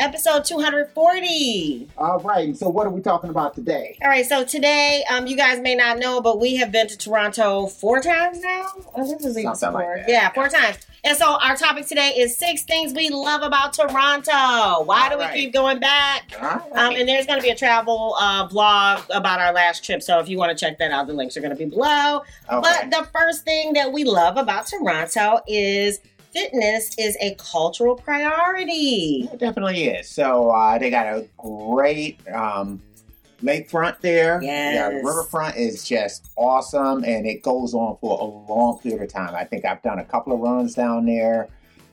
episode 240. All right. So what are we talking about today? All right, so today, um, you guys may not know, but we have been to Toronto four times now. Oh, this is even Something like four. that. Yeah, four times. And so our topic today is six things we love about Toronto. Why do All we keep going back? All Um, and there's going to be a travel uh, vlog about our last trip. So if you want to check that out, the links are going to be below. okay. But the first thing that we love about Toronto is fitness is a cultural priority. It definitely is. So uh, they got a great um, lakefront there. Yes. Yeah, riverfront is just awesome, and it goes on for a long period of time. I think I've done a couple of runs down there.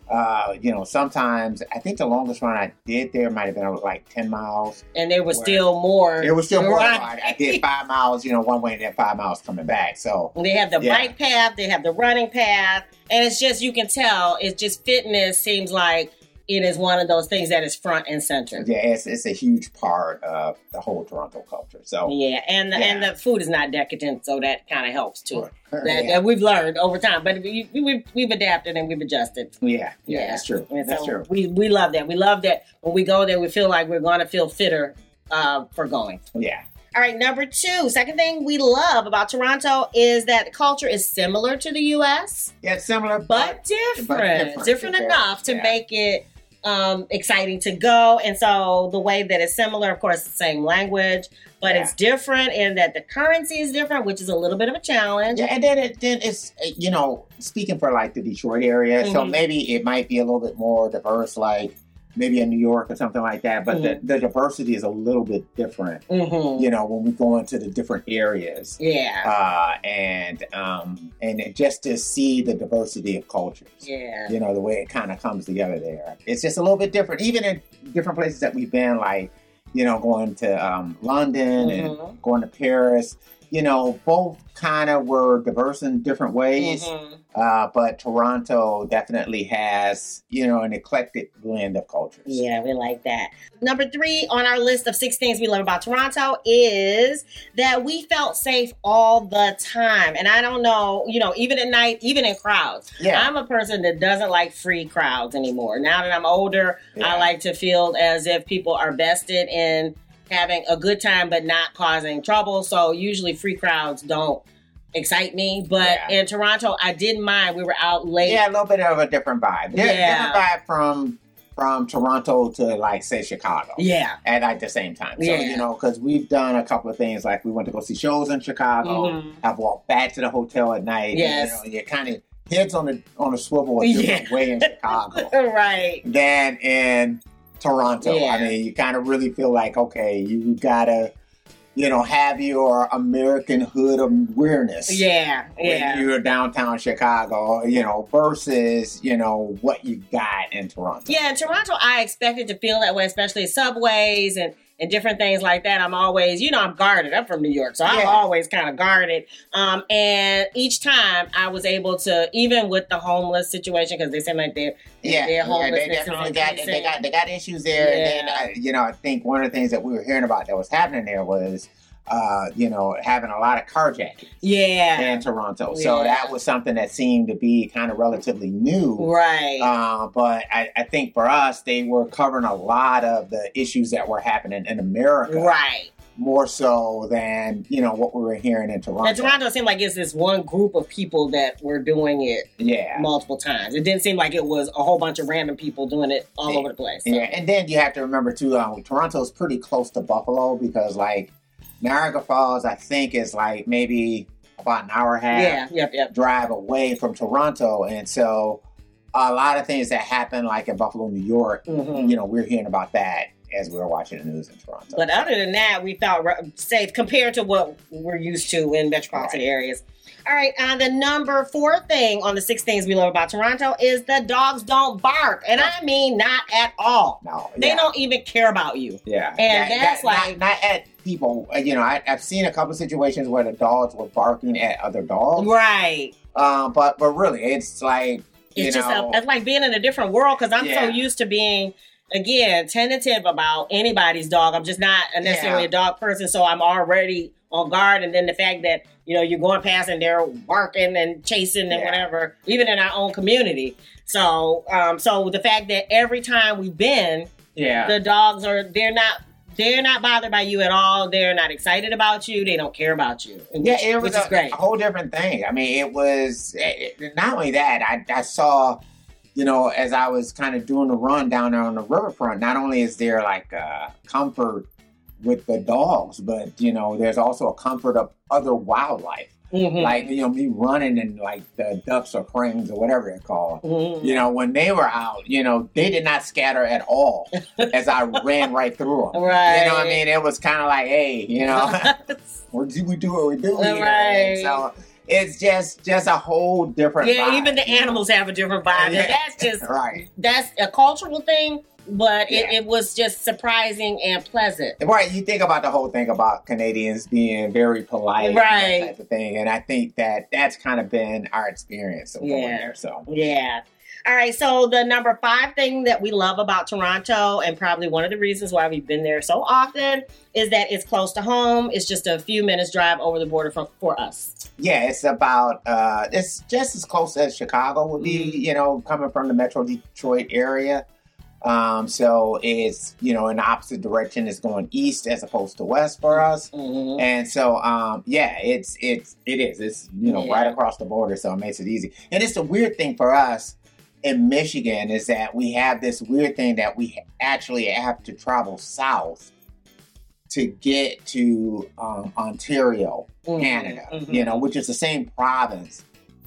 Uh, you know, sometimes I think the longest run I did there might have been like ten miles. And there was still more. It was still more. I, I did five miles, you know, one way, and then five miles coming back. So They have the Yeah. bike path, they have the running path, and it's just you can tell it's just fitness seems like it is one of those things that is front and center. yeah, it's it's a huge part of the whole Toronto culture. So Yeah, and the, and the food is not decadent, so that kind of helps too. That, yeah. that we've learned over time, but we, we, we've, we've adapted and we've adjusted. yeah, yeah, that's true. That's true. We we love that. We love that when we go there, we feel like we're going to feel fitter uh, for going. Yeah. All right, number two, second thing we love about Toronto is that the culture is similar to the U.S. Yeah, it's similar, but different, but different, different. enough to Yeah. make it um, exciting to go. And so the way that it's similar, of course, the same language, but Yeah. it's different in that the currency is different, which is a little bit of a challenge. Yeah, and then it then it's you know speaking for like the Detroit area, so Mhm. maybe it might be a little bit more diverse, like maybe in New York or something like that. But Mm-hmm. the, the diversity is a little bit different, hmm you know, when we go into the different areas, Yeah. uh, and um, and just to see the diversity of cultures. yeah. You know the way it kind of comes together there. It's just a little bit different, even in different places that we've been, like you know, going to um, London and Mhm. going to Paris. You know, both kind of were diverse in different ways, Mhm. uh, but Toronto definitely has, you know, an eclectic blend of cultures. Yeah, we like that. Number three on our list of six things we love about Toronto is that we felt safe all the time. And I don't know, you know, even at night, even in crowds. Yeah. I'm a person that doesn't like free crowds anymore. Now that I'm older, Yeah. I like to feel as if people are vested in having a good time but not causing trouble. So usually free crowds don't excite me. But Yeah. in Toronto, I didn't mind. We were out late. Yeah, a little bit of a different vibe. Di- Yeah. Different vibe from from Toronto to like say Chicago. Yeah. At like the same time. So, Yeah. you know, because we've done a couple of things like we went to go see shows in Chicago. Mhm. I've walked back to the hotel at night. Yes. And, you know, you're kind of heads on the on a swivel a different way in Chicago right. than in Toronto. Yeah. I mean, you kind of really feel like, okay, you gotta, you know, have your American hood awareness. Yeah. When Yeah. you're downtown Chicago, you know, versus, you know, what you got in Toronto. Yeah, in Toronto, I expected to feel that way, especially subways and, and different things like that. I'm always, you know, I'm guarded. I'm from New York, so I'm Yeah. always kind of guarded. Um, and each time I was able to, even with the homeless situation, because they seem like they're, Yeah, their yeah, they definitely got they got they got issues there. And then Yeah. uh, you know, I think one of the things that we were hearing about that was happening there was, uh, you know, having a lot of carjackings yeah, in Toronto. So that was something that seemed to be kind of relatively new. right. Uh, but I, I think for us, they were covering a lot of the issues that were happening in America, right. more so than you know what we were hearing in Toronto. And Toronto seemed like it's this one group of people that were doing it yeah, multiple times. It didn't seem like it was a whole bunch of random people doing it all Yeah. over the place. So- yeah. And then you have to remember too, um, Toronto's pretty close to Buffalo because like Niagara Falls, I think is like maybe about an hour and a half yeah, yep, yep. drive away from Toronto, and so a lot of things that happen like in Buffalo, New York, Mhm. you know, we're hearing about that as we were watching the news in Toronto. But other than that, we felt safe compared to what we're used to in metropolitan Right. areas. All right, uh, the number four thing on the six things we love about Toronto is the dogs don't bark, and I mean not at all. no, They yeah. don't even care about you. Yeah, And That- that's that- not- like- not, at people. uh, You know, I, I've seen a couple situations where the dogs were barking at other dogs. Right. Um, but but really, it's like you It's just know, a, it's like being in a different world because I'm so used to being again tentative about anybody's dog. I'm just not necessarily Yeah. a dog person, so I'm already on guard, and then the fact that you know you're going past and they're barking and chasing and Yeah. whatever, even in our own community. So, um, so the fact that every time we've been, Yeah. the dogs are they're not they're not bothered by you at all. They're not excited about you. They don't care about you. and Yeah, it was which a, great. a whole different thing. I mean, it was it- not only that. I, I saw, you know, as I was kind of doing the run down there on the riverfront. Not only is there like uh, comfort with the dogs, but you know, there's also a comfort of other wildlife. Mhm. Like you know, me running and like the ducks or cranes or whatever they're called. Mhm. You know, when they were out, you know, they did not scatter at all as I ran right through them. Right. You know what I mean? It was kind of like, hey, you know. what do we do what we do? Right. So it's just just a whole different yeah, vibe. even the animals have a different vibe. Yeah. That's just right that's a cultural thing, but it, Yeah. it was just surprising and pleasant. right you think about the whole thing about canadians being very polite and Right. type of thing and i think that that's kind of been our experience of going Yeah. there so Yeah. All right. So the number five thing that we love about Toronto, and probably one of the reasons why we've been there so often, is that it's close to home. It's just a few minutes drive over the border for, for us. yeah it's about uh it's just as close as chicago would be Mhm. you know coming from the metro detroit area um so it's you know in the opposite direction it's going east as opposed to west for us Mhm. And so, um, yeah, it's it's it is. It's you know Yeah. right across the border, so it makes it easy. And it's a weird thing for us in Michigan is that we have this weird thing that we actually have to travel south to get to um, Ontario, Mhm. Canada. Mhm. You know, which is the same province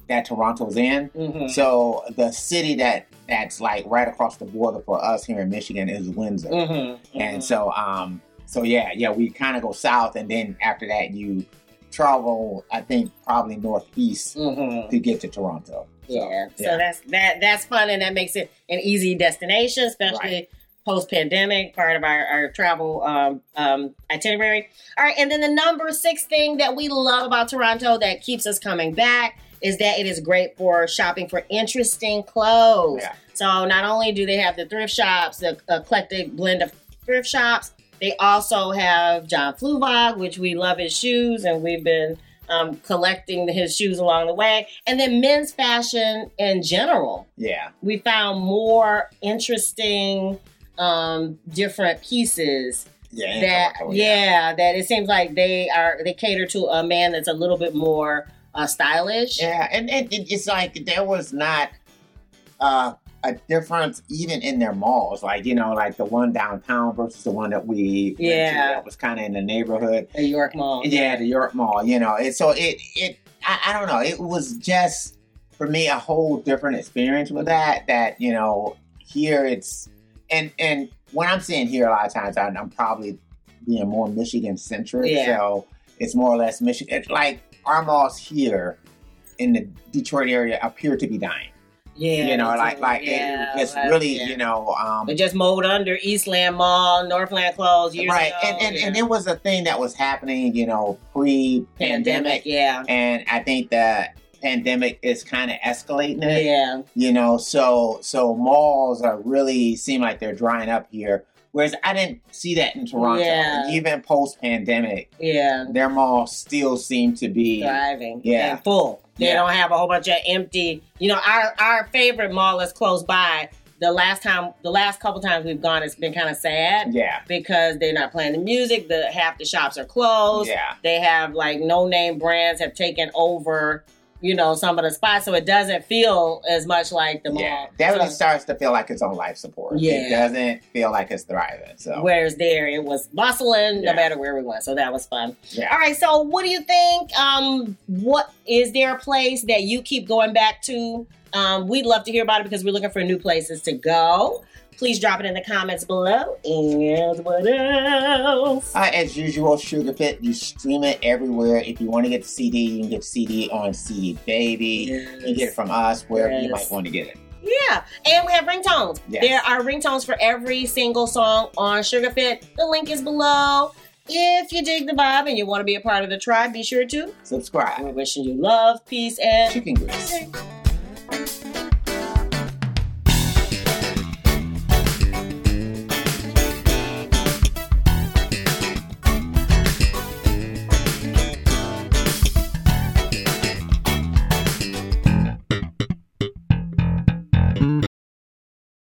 that Toronto's in. Mhm. So the city that that's like right across the border for us here in Michigan is Windsor. Mhm. And Mhm. so, um, so yeah, yeah, we kind of go south, and then after that, you travel. I think probably northeast Mhm. to get to Toronto. So, Yeah. So that's that that's fun and that makes it an easy destination, especially post pandemic, part of our, our travel um, um, itinerary. All right, and then the number six thing that we love about Toronto that keeps us coming back is that it is great for shopping for interesting clothes. Yeah. So not only do they have the thrift shops, the eclectic blend of thrift shops, they also have John Fluevog, which we love his shoes, and we've been um, collecting his shoes along the way. And then men's fashion in general. yeah, We found more interesting, um, different pieces yeah, that Toronto, yeah. that it seems like they are they cater to a man that's a little bit more uh, stylish. yeah, and, and it- it's like there was not uh, a difference even in their malls, like you know, like the one downtown versus the one that we Yeah. that was kind of in the neighborhood. The York Mall. Yeah, the York Mall, you know. And so it it I, I don't know, it was just for me a whole different experience with that that, you know, here it's and and when I'm saying here a lot of times I, I'm probably being more Michigan centric. Yeah. So it's more or less Michigan it's like our malls here in the Detroit area appear to be dying. Yeah, you know, like like Yeah, it, it's like- really, yeah. you know, um They just mowed under Eastland Mall, Northland closed years right. ago. And and, yeah. and it was a thing that was happening, you know, pre pandemic. yeah, and I think that pandemic is kind of escalating it. yeah, You know, so so malls are really seem like they're drying up here. Whereas I didn't see that in Toronto. Yeah. And even post pandemic, yeah. their malls still seem to be Thriving, Yeah. and full. They Yeah. don't have a whole bunch of empty. You know, our our favorite mall is close by. The last time, the last couple times we've gone, it's been kind of sad yeah, because they're not playing the music. The half the shops are closed. yeah, They have like no name brands have taken over. You know, some of the spots, so it doesn't feel as much like the mall. yeah. Definitely So- starts to feel like it's on life support. Yeah. It doesn't feel like it's thriving. So Whereas there, it was bustling no matter where we went. So that was fun. yeah. All right. So what do you think? Um, what is there a place that you keep going back to? Um, we'd love to hear about it because we're looking for new places to go. Please drop it in the comments below. And what else? Uh, as usual, Sugar Fit, you stream it everywhere. If you want to get the CD, you can get the CD on CD Baby. You can get it from us wherever you might want to get it. Yeah, and we have ringtones. Yes. There are ringtones for every single song on Sugar Fit. The link is below. If you dig the vibe and you want to be a part of the tribe, be sure to. Subscribe. We're wishing you love, peace, and Chicken grease.